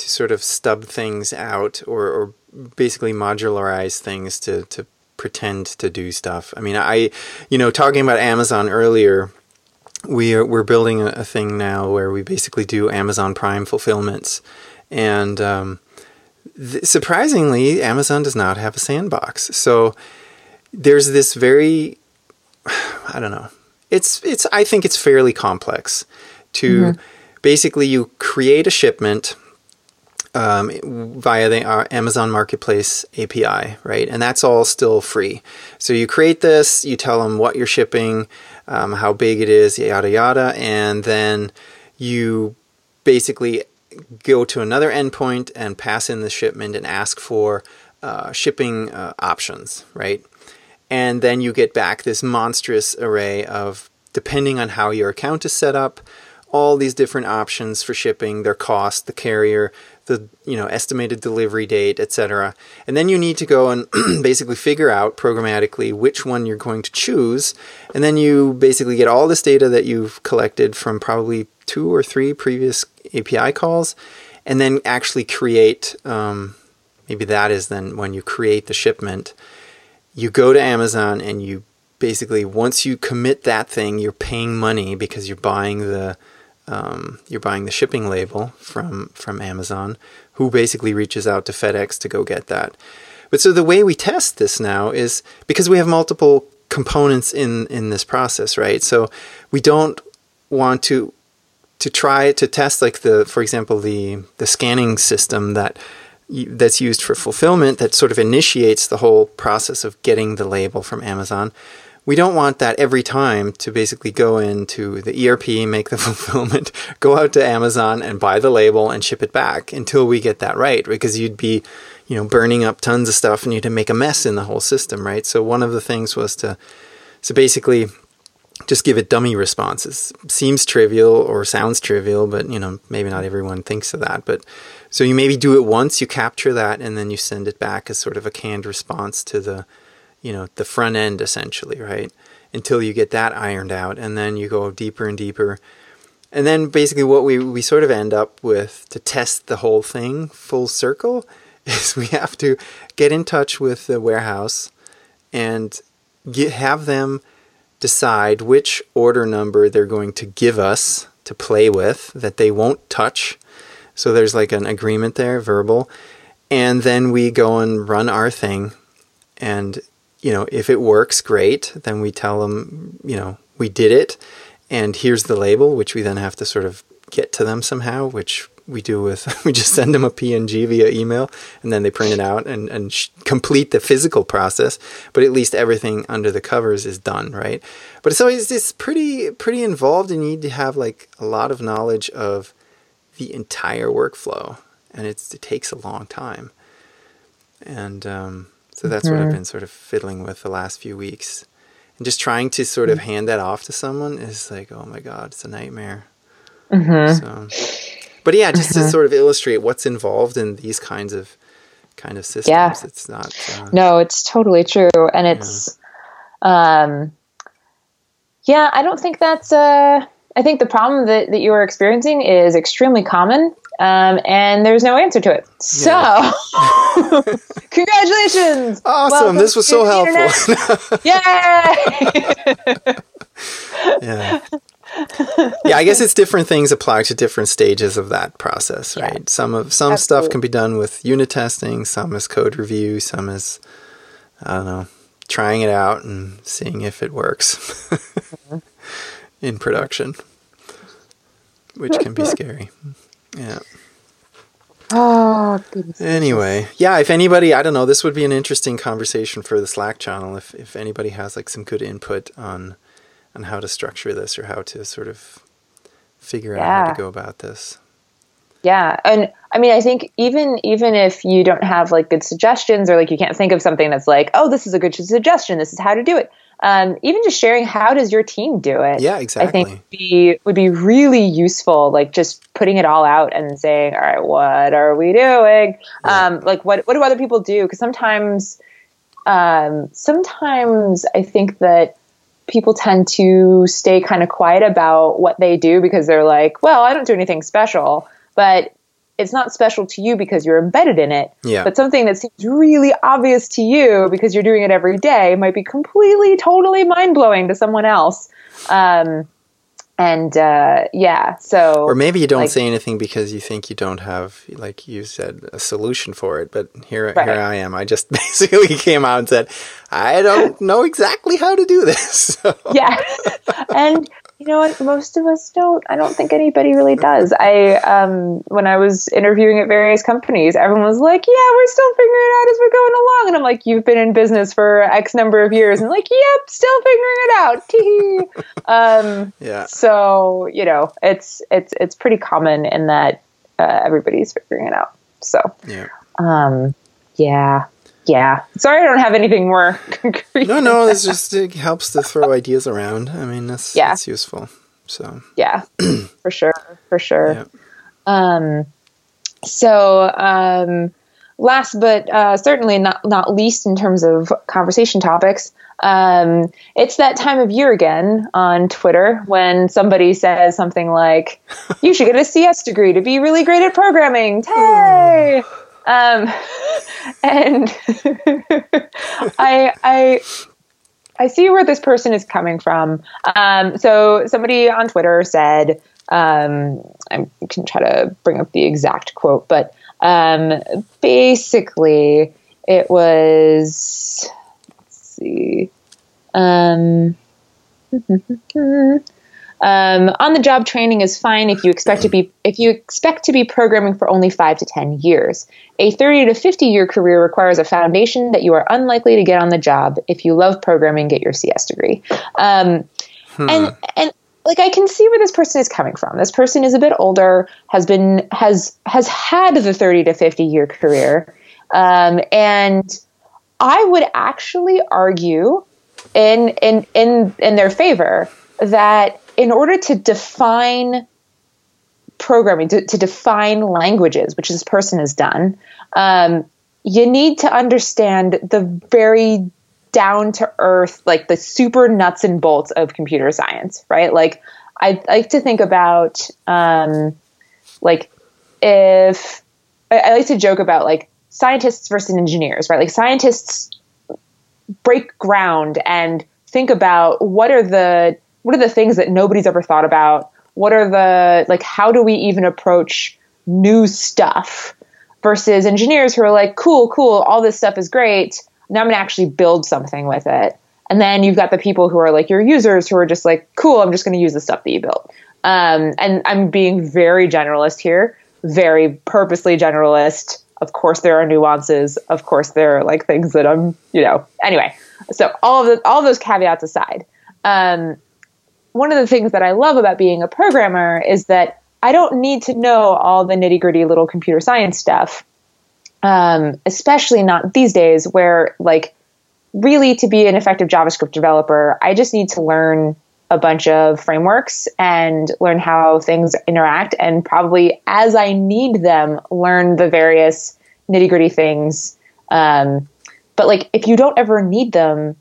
to sort of stub things out or, or basically modularize things to, to pretend to do stuff. I mean, I, you know, talking about Amazon earlier, we are, we're building a, thing now where we basically do Amazon Prime fulfillments. And um, th- surprisingly, Amazon does not have a sandbox. So there's this very, I don't know, it's it's I think it's fairly complex to mm-hmm. basically you create a shipment um, via the uh, Amazon Marketplace API, right? And that's all still free. So you create this, you tell them what you're shipping, um, how big it is, yada yada, and then you basically go to another endpoint and pass in the shipment and ask for uh, shipping uh, options, right? and then you get back this monstrous array of depending on how your account is set up all these different options for shipping their cost the carrier the you know estimated delivery date etc and then you need to go and *clears throat* basically figure out programmatically which one you're going to choose. And then you basically get all this data that you've collected from probably two or three previous api calls and then actually create um, maybe that is then when you create the shipment. You go to Amazon and you basically once you commit that thing, you're paying money because you're buying the um, you're buying the shipping label from from Amazon, who basically reaches out to FedEx to go get that. But so the way we test this now is because we have multiple components in in this process, right? So we don't want to to try to test like the for example the the scanning system that that's used for fulfillment that sort of initiates the whole process of getting the label from Amazon we don't want that every time to basically go into the ERP, make the *laughs* fulfillment, go out to Amazon and buy the label and ship it back until we get that right because you'd be, you know, burning up tons of stuff and you'd make a mess in the whole system, right? So one of the things was to so basically just give it dummy responses. Seems trivial or sounds trivial, but you know, maybe not everyone thinks of that, but so you maybe do it once, you capture that and then you send it back as sort of a canned response to the you know the front end essentially right? Until you get that ironed out and then you go deeper and deeper. And then basically what we, we sort of end up with to test the whole thing full circle *laughs* is we have to get in touch with the warehouse and get, have them decide which order number they're going to give us to play with that they won't touch. So there's like an agreement there verbal. And then we go and run our thing and you know, if it works, great. Then we tell them, you know, we did it, and here's the label, which we then have to sort of get to them somehow, which we do with *laughs* we just send them a PNG via email, and then they print it out and and sh- complete the physical process. But at least everything under the covers is done, right? But so it's it's pretty pretty involved, and you need to have like a lot of knowledge of the entire workflow, and it's it takes a long time, and um, so that's mm-hmm. what I've mm-hmm. been sort of fiddling with the last few weeks. And just trying to sort of hand that off to someone is like, oh my God, it's a nightmare. Mm-hmm. So, but yeah, just mm-hmm. to sort of illustrate what's involved in these kinds of kind of systems. Yeah. It's not. Uh, no, it's totally true. And it's, yeah. um, yeah, I don't think that's, uh, I think the problem that, that you are experiencing is extremely common um, and there's no answer to it. So, yeah. *laughs* congratulations! Awesome! Welcome this was so helpful. *laughs* Yay! yeah. *laughs* yeah, I guess it's different things apply to different stages of that process, right? Yeah. Some of some Absolutely. stuff can be done with unit testing, some is code review, some is I don't know, trying it out and seeing if it works mm-hmm. in production, which can be scary. Yeah. Oh, goodness. Anyway, yeah, if anybody, I don't know, this would be an interesting conversation for the Slack channel if, if anybody has like some good input on on how to structure this or how to sort of figure yeah. out how to go about this. Yeah. And I mean, I think even even if you don't have like good suggestions or like you can't think of something that's like, "Oh, this is a good suggestion. This is how to do it." Um, even just sharing how does your team do it? Yeah exactly i think would be, would be really useful like just putting it all out and saying all right what are we doing? Yeah. um, like what, what do other people do? Because sometimes um, sometimes i think that people tend to stay kind of quiet about what they do because they're like well i don't do anything special. But it's not special to you because you're embedded in it. Yeah. But something that seems really obvious to you because you're doing it every day might be completely, totally mind blowing to someone else. Um, and uh, yeah, so or maybe you don't like, say anything because you think you don't have, like you said, a solution for it. But here, right. here I am. I just *laughs* basically came out and said, I don't know exactly how to do this. *laughs* So. Yeah, and you know what? Most of us don't. I don't think anybody really does. I, um, when I was interviewing at various companies, everyone was like, "Yeah, we're still figuring it out as we're going along." And I'm like, "You've been in business for X number of years," and like, "Yep, still figuring it out." *laughs* um, yeah. So you know, it's it's it's pretty common in that uh, everybody's figuring it out. So yeah. Um, yeah yeah. Sorry, I don't have anything more *laughs* concrete. No, no, it's just it helps to throw ideas around. I mean, that's yeah. that's useful. So yeah, *clears throat* for sure, for sure. Yeah. Um, so um, last but uh, certainly not not least in terms of conversation topics, um, it's that time of year again on Twitter when somebody says something like, "You should get a CS degree to be really great at programming." Hey. Um, and *laughs* I, I, I see where this person is coming from. Um, so somebody on Twitter said, um, I can try to bring up the exact quote, but um, basically it was, let's see, *laughs* um, on the job training is fine if you expect to be if you expect to be programming for only five to ten years. A thirty to fifty year career requires a foundation that you are unlikely to get on the job. If you love programming, get your CS degree. Um, hmm. And and like I can see where this person is coming from. This person is a bit older, has been has has had the thirty to fifty year career, um, and I would actually argue in in in in their favor that in order to define programming, to, to define languages, which this person has done, um, you need to understand the very down to earth, like the super nuts and bolts of computer science, right? Like, I like to think about, um, like, if I, I like to joke about like scientists versus engineers, right? Like, scientists break ground and think about what are the what are the things that nobody's ever thought about? What are the like how do we even approach new stuff versus engineers who are like, cool, cool, all this stuff is great. Now I'm gonna actually build something with it. And then you've got the people who are like your users who are just like, cool, I'm just gonna use the stuff that you built. Um, and I'm being very generalist here, very purposely generalist. Of course, there are nuances. Of course, there are like things that I'm, you know. Anyway, so all of the, all of those caveats aside, um, one of the things that I love about being a programmer is that I don't need to know all the nitty gritty little computer science stuff, um, especially not these days where, like, really to be an effective JavaScript developer, I just need to learn a bunch of frameworks and learn how things interact, and probably as I need them, learn the various nitty gritty things. Um, but like, if you don't ever need them,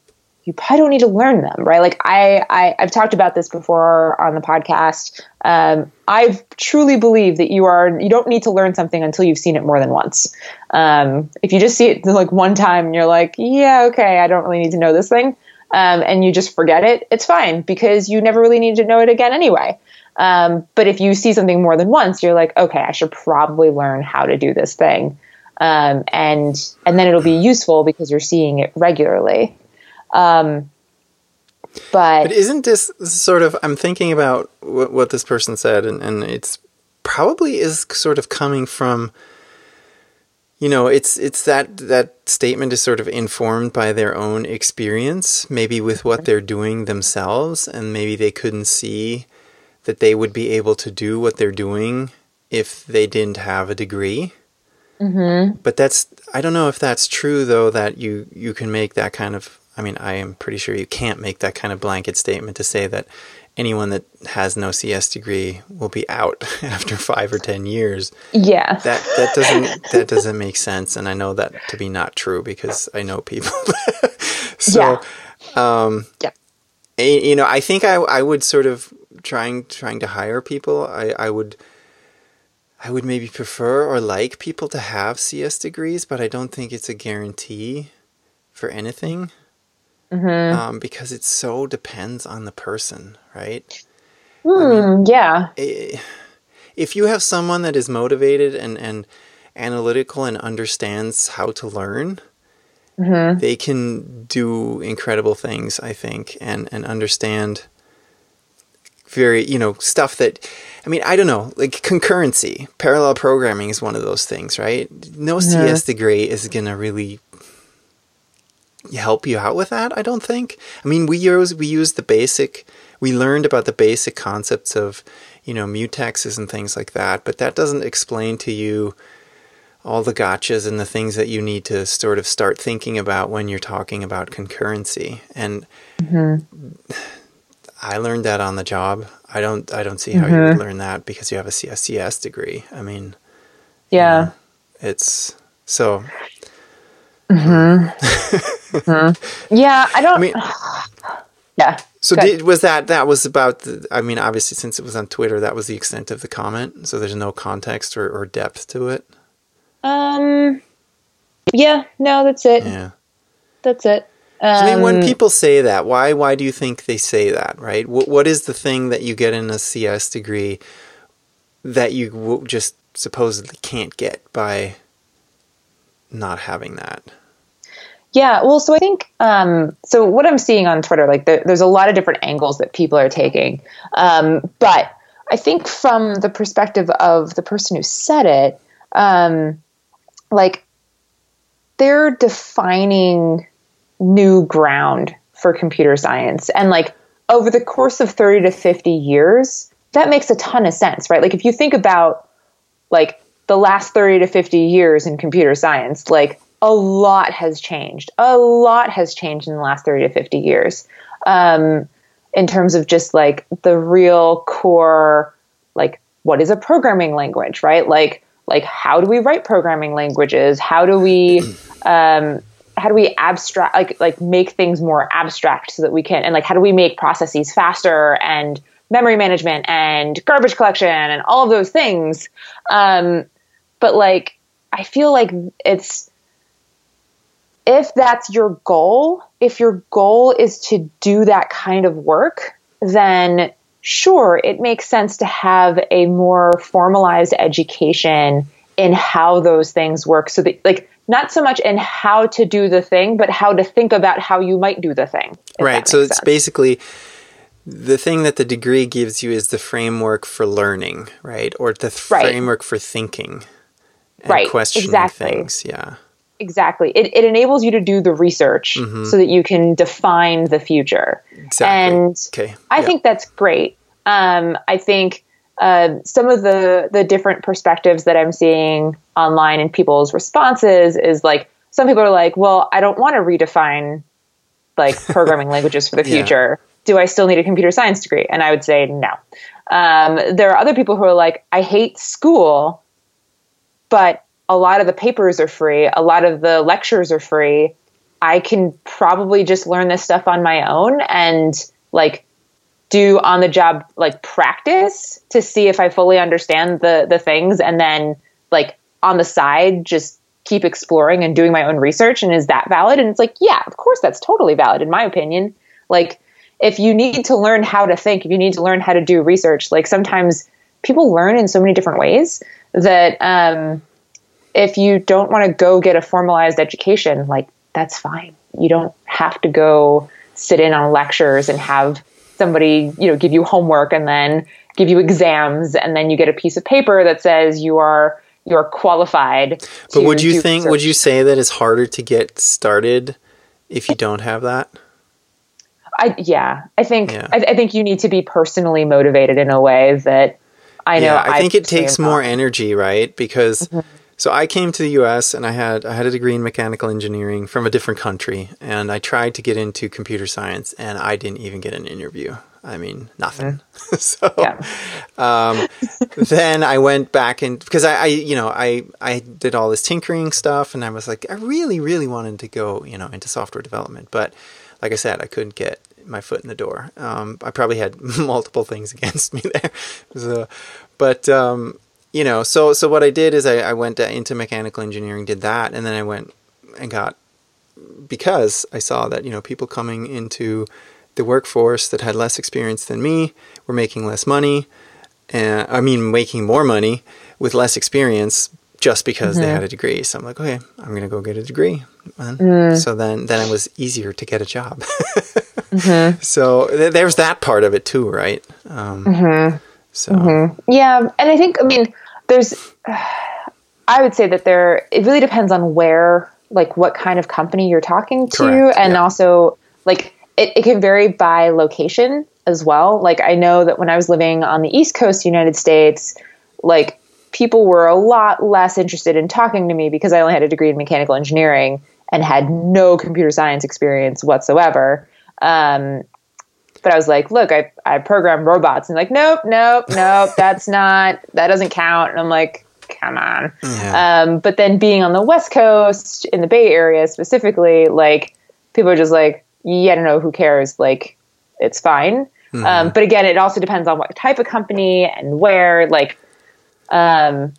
you probably don't need to learn them, right? Like I, I have talked about this before on the podcast. Um, I truly believe that you are you don't need to learn something until you've seen it more than once. Um, if you just see it *laughs* like one time and you're like, yeah, okay, I don't really need to know this thing, um, and you just forget it, it's fine because you never really need to know it again anyway. Um, but if you see something more than once, you're like, okay, I should probably learn how to do this thing. Um, and and then it'll be useful because you're seeing it regularly. Um, but, but isn't this sort of? I'm thinking about what, what this person said, and, and it's probably is sort of coming from you know it's it's that that statement is sort of informed by their own experience maybe with what they're doing themselves and maybe they couldn't see that they would be able to do what they're doing if they didn't have a degree mm-hmm. but that's i don't know if that's true though that you you can make that kind of I mean, I am pretty sure you can't make that kind of blanket statement to say that anyone that has no CS degree will be out *laughs* after five or ten years. Yeah, that that doesn't that doesn't make sense, and I know that to be not true because I know people. *laughs* so, yeah. Um, yeah, you know, I think I I would sort of trying trying to hire people. I I would. I would maybe prefer or like people to have CS degrees, but I don't think it's a guarantee for anything mm-hmm. um, because it so depends on the person, right? Mm, I mean, yeah. If you have someone that is motivated and, and analytical and understands how to learn, mm-hmm. they can do incredible things, I think, and, and understand very, you know, stuff that, I mean, I don't know, like concurrency, parallel programming is one of those things, right? No mm-hmm. CS degree is going to really help you out with that. I don't think. I mean, we use we use the basic. We learned about the basic concepts of you know mutexes and things like that, but that doesn't explain to you all the gotchas and the things that you need to sort of start thinking about when you're talking about concurrency. And mm-hmm. I learned that on the job. I don't I don't see how mm-hmm. you would mm-hmm. learn that because you have a CSCS degree. I mean, yeah, you know, it's so. Mm-hmm. Mm-hmm. Yeah, I don't. I mean, *sighs* yeah. So did, was that that was about? The, I mean, obviously, since it was on Twitter, that was the extent of the comment. So there's no context or, or depth to it. Um. Yeah. No, that's it. Yeah. That's it. I mean, when Um, people say that, why why do you think they say that? Right? What what is the thing that you get in a CS degree that you w- just supposedly can't get by not having that? Yeah, well, so I think um, so. What I'm seeing on Twitter, like there, there's a lot of different angles that people are taking, um, but I think from the perspective of the person who said it, um, like they're defining new ground for computer science, and like over the course of 30 to 50 years, that makes a ton of sense, right? Like if you think about like the last 30 to 50 years in computer science, like a lot has changed. A lot has changed in the last 30 to 50 years um, in terms of just like the real core, like what is a programming language, right? Like, like how do we write programming languages? How do we, *clears throat* um, how do we abstract, like, like make things more abstract so that we can, and like how do we make processes faster and memory management and garbage collection and all of those things. Um, but like, I feel like it's, if that's your goal, if your goal is to do that kind of work, then sure, it makes sense to have a more formalized education in how those things work. So that, like, not so much in how to do the thing, but how to think about how you might do the thing. Right. So it's sense. basically the thing that the degree gives you is the framework for learning, right? Or the th- Right. framework for thinking and Right, questioning exactly. things. Yeah. exactly. It, it enables you to do the research so that you can define the future. Exactly. And okay. I Yeah. think that's great. Um, I think uh, some of the the different perspectives that I'm seeing online in people's responses is like some people are like, well, I don't want to redefine like *laughs* programming languages for the Yeah. future. Do I still need a computer science degree? And I would say no. Um, there are other people who are like, I hate school, but a lot of the papers are free. A lot of the lectures are free. I can probably just learn this stuff on my own and like do on the job like practice to see if I fully understand the the things and then like on the side just keep exploring and doing my own research and is that valid and it's like yeah of course that's totally valid in my opinion like if you need to learn how to think if you need to learn how to do research like sometimes people learn in so many different ways that um, if you don't want to go get a formalized education like that's fine you don't have to go sit in on lectures and have somebody you know give you homework and then give you exams and then you get a piece of paper that says you are you're qualified But would you think, research. would you say that it's harder to get started if you don't have that? I yeah, I think Yeah. I, I think you need to be personally motivated in a way that I know. yeah, I think it takes am more. Mm-hmm. energy, right? Because so I came to the U.S. and I had I had a degree in mechanical engineering from a different country, and I tried to get into computer science, and I didn't even get an interview. I mean, nothing. *laughs* so Mm-hmm. Yeah. um, *laughs* then I went back and because I, I, you know, I I did all this tinkering stuff, and I was like, I really, really wanted to go, you know, into software development, but like I said, I couldn't get my foot in the door. Um, I probably had *laughs* multiple things against me *laughs* there, so, but um, you know, so so what I did is I, I went into mechanical engineering, did that, and then I went and got because I saw that you know people coming into the workforce that had less experience than me were making less money, and I mean making more money with less experience just because they had a degree. So I'm like, okay, I'm gonna go get a degree. And mm. So then then it was easier to get a job. *laughs* Mm-hmm. So th- there's that part of it too, right? Um, mm-hmm. So mm-hmm. Yeah, and I think I mean there's *sighs* I would say that there it really depends on where like what kind of company you're talking to Correct, and yeah. also like it, it can vary by location as well. Like I know that when I was living on the East Coast United States, like people were a lot less interested in talking to me because I only had a degree in mechanical engineering and had no computer science experience whatsoever. Um, but I was like, look, I, I program robots. And like, nope, nope, nope, that's *laughs* not, that doesn't count. And I'm like, come on. Yeah. Um, but then being on the West Coast in the Bay Area specifically, like people are just like, yeah, I don't know, who cares? Like, it's fine. Um, but again, it also depends on what type of company and where. Like, um,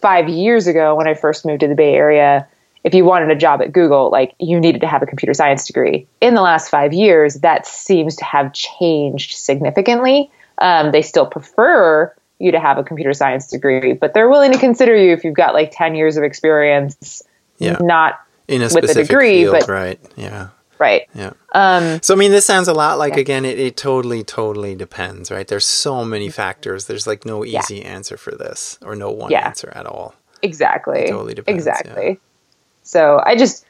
five years ago when I first moved to the Bay Area, if you wanted a job at Google, like you needed to have a computer science degree. In the last five years, that seems to have changed significantly. Um, they still prefer you to have a computer science degree, but they're willing to consider you if you've got like 10 years of experience, Yeah. not In a with a specific degree, field, but- right? Yeah. right. Yeah. Um, So I mean, this sounds a lot like Yeah. again. It, it totally, totally depends, right? There's so many factors. There's like no Yeah. easy answer for this, or no one Yeah. answer at all. exactly. It totally depends, Exactly. So I just,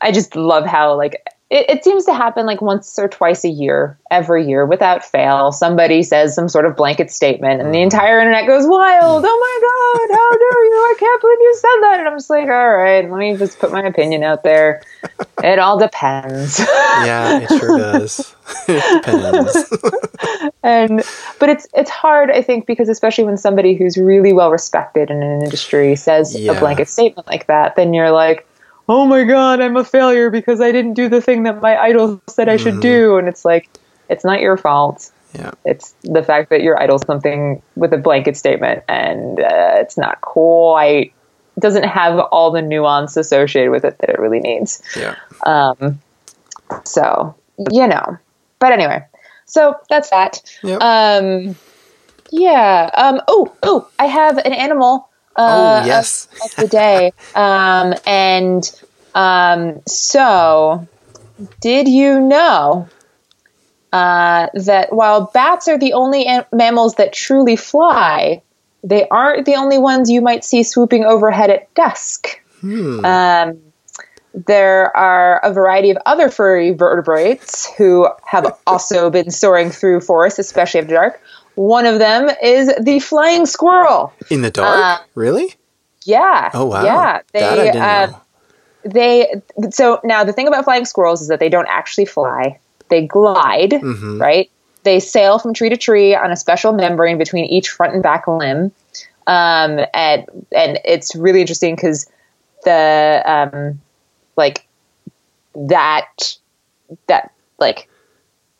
I just love how like it, it seems to happen like once or twice a year, every year without fail. Somebody says some sort of blanket statement, and the mm-hmm. entire internet goes wild. Mm. Oh my god, how dare you! I can't believe you said that. And I'm just like, all right, let me just put my opinion out there. It all depends. Yeah, it sure does. *laughs* it depends. *laughs* and but it's it's hard i think because especially when somebody who's really well respected in an industry says Yeah. a blanket statement like that then you're like oh my god i'm a failure because i didn't do the thing that my idol said i should do and it's like it's not your fault Yeah. it's the fact that your idol's something with a blanket statement and uh, it's not quite doesn't have all the nuance associated with it that it really needs Yeah. um, so you know, but anyway, so that's that. Yep. Um, yeah. Um, oh, oh, I have an animal. Uh, oh yes. of, of the day. Um, and um, so, did you know uh, that while bats are the only an- mammals that truly fly, they aren't the only ones you might see swooping overhead at dusk. Hmm. Um, there are a variety of other furry vertebrates who have *laughs* also been soaring through forests, especially after dark. One of them is the flying squirrel. In the dark? uh, really? Yeah. Oh wow. Yeah. They, that I didn't uh, know. they so now the thing about flying squirrels is that they don't actually fly they glide Mhm. right they sail from tree to tree on a special membrane between each front and back limb um, and and it's really interesting because the um, like that that like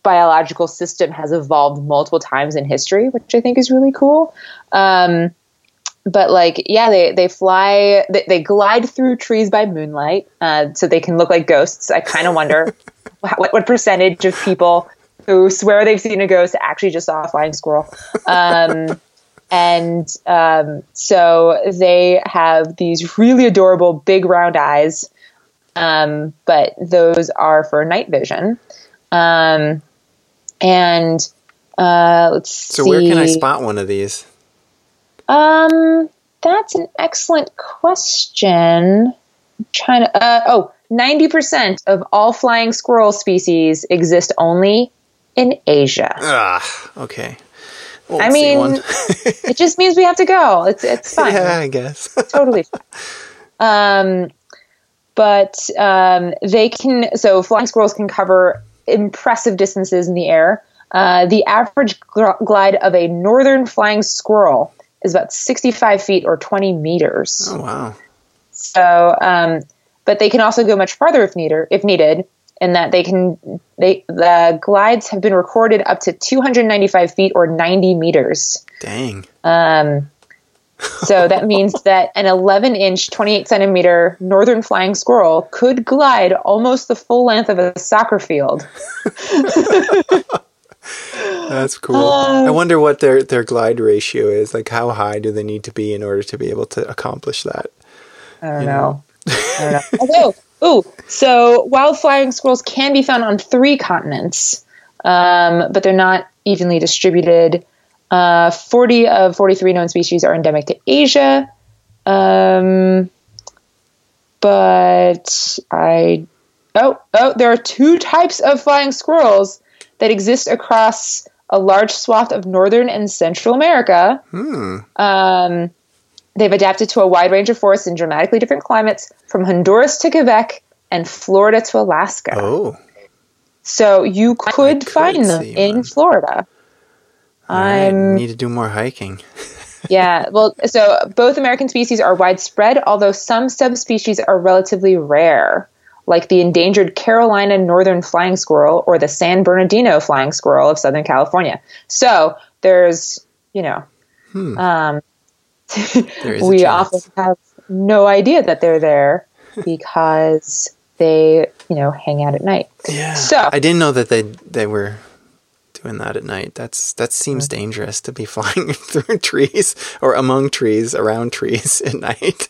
biological system has evolved multiple times in history which i think is really cool. Um, but like yeah they they fly they, they glide through trees by moonlight uh, so they can look like ghosts. I kind of wonder *laughs* what, what percentage of people who swear they've seen a ghost actually just saw a flying squirrel. Um, *laughs* and um, so they have these really adorable big round eyes um, but those are for night vision. Um, and uh, let's So see where can I spot one of these? um, that's an excellent question. I'm trying to. Uh, oh, 90% of all flying squirrel species exist only in Asia. Ah, okay. I mean, *laughs* it just means we have to go. It's it's fine. yeah, I guess. *laughs* totally fine. Um, but um, they can. So flying squirrels can cover impressive distances in the air. Uh, the average gl- glide of a northern flying squirrel is about 65 feet or 20 meters. oh wow. So, um, but they can also go much farther if needed. If needed, in that they can, they the glides have been recorded up to 295 feet or 90 meters. Dang. Um, so that *laughs* means that an 11 inch, 28 centimeter northern flying squirrel could glide almost the full length of a soccer field. *laughs* That's cool. Uh, I wonder what their their glide ratio is. Like how high do they need to be in order to be able to accomplish that? I don't know. I don't know. Although, ooh, so wild flying squirrels can be found on three continents, um, but they're not evenly distributed. Uh, 40 of 43 known species are endemic to Asia. Um, but I, oh, oh, there are two types of flying squirrels that exist across a large swath of northern and central America. Hmm. Um, they've adapted to a wide range of forests in dramatically different climates, from Honduras to Quebec and Florida to Alaska. Oh. So you could, could find them in one. Florida. I need to do more hiking. *laughs* yeah. Well, so both American species are widespread, although some subspecies are relatively rare, like the endangered Carolina northern flying squirrel or the San Bernardino flying squirrel of Southern California. So there's, you know, Hmm. um, There is *laughs* a we often have no idea that they're there. *laughs* because they, you know, hang out at night. Yeah. So- I didn't know that they they were doing that at night. That's that seems dangerous to be *laughs* flying through trees or among trees, around trees *laughs* at night.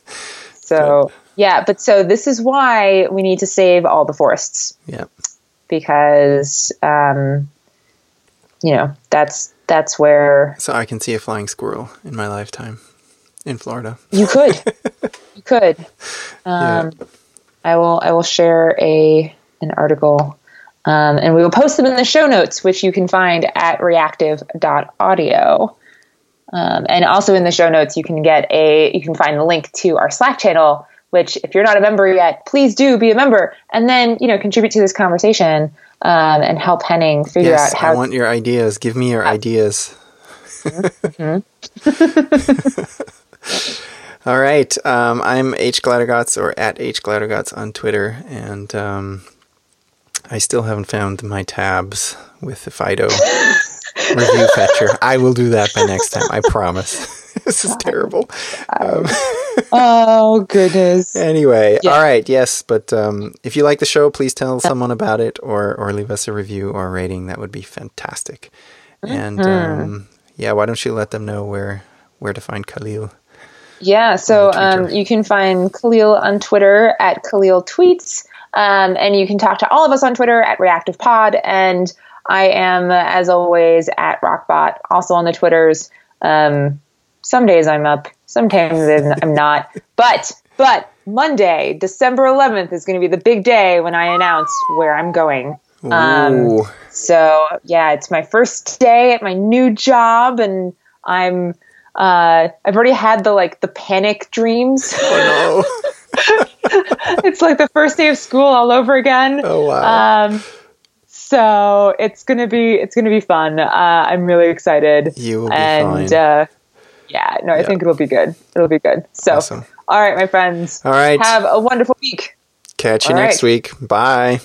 So, yeah, but so this is why we need to save all the forests Yeah. because, um, you know, that's that's where So I can see a flying squirrel in my lifetime in Florida. you could, *laughs* you could. Yeah. Um, I will I will share a an article, um, and we will post them in the show notes, which you can find at reactive.audio. Um, and also in the show notes, you can get a you can find the link to our Slack channel. Which, if you're not a member yet, please do be a member, and then you know contribute to this conversation um, and help Henning figure Yes, out how. I want your ideas. Give me your ideas. *laughs* All right. Um, I'm H Glattergots or at H Glattergots on Twitter, and um, I still haven't found my tabs with the Fido review fetcher. I will do that by next time. I promise. *laughs* this is terrible. *laughs* oh goodness! Anyway, Yeah. all right, yes, but um, if you like the show, please tell someone about it or or leave us a review or a rating. That would be fantastic. And Mm-hmm. um, yeah, why don't you let them know where where to find Kahlil? Yeah, so um, you can find Kahlil on Twitter at Kahlil Tweets, um, and you can talk to all of us on Twitter at Reactive Pod, and I am, as always, at Rockbot, also on the Twitters. Um, some days I'm up, sometimes I'm not, but but Monday, December 11th, is going to be the big day when I announce where I'm going. Um, So yeah, it's my first day at my new job, and I'm uh, I've already had the like the panic dreams. oh *laughs* *laughs* it's like the first day of school all over again. Oh wow! Um, so it's gonna be it's gonna be fun. Uh, I'm really excited. You will be and fine. uh, yeah, no, I Yeah. think it'll be good. It'll be good. So Awesome. all right, my friends, All right, have a wonderful week. catch you all next right. week. Bye.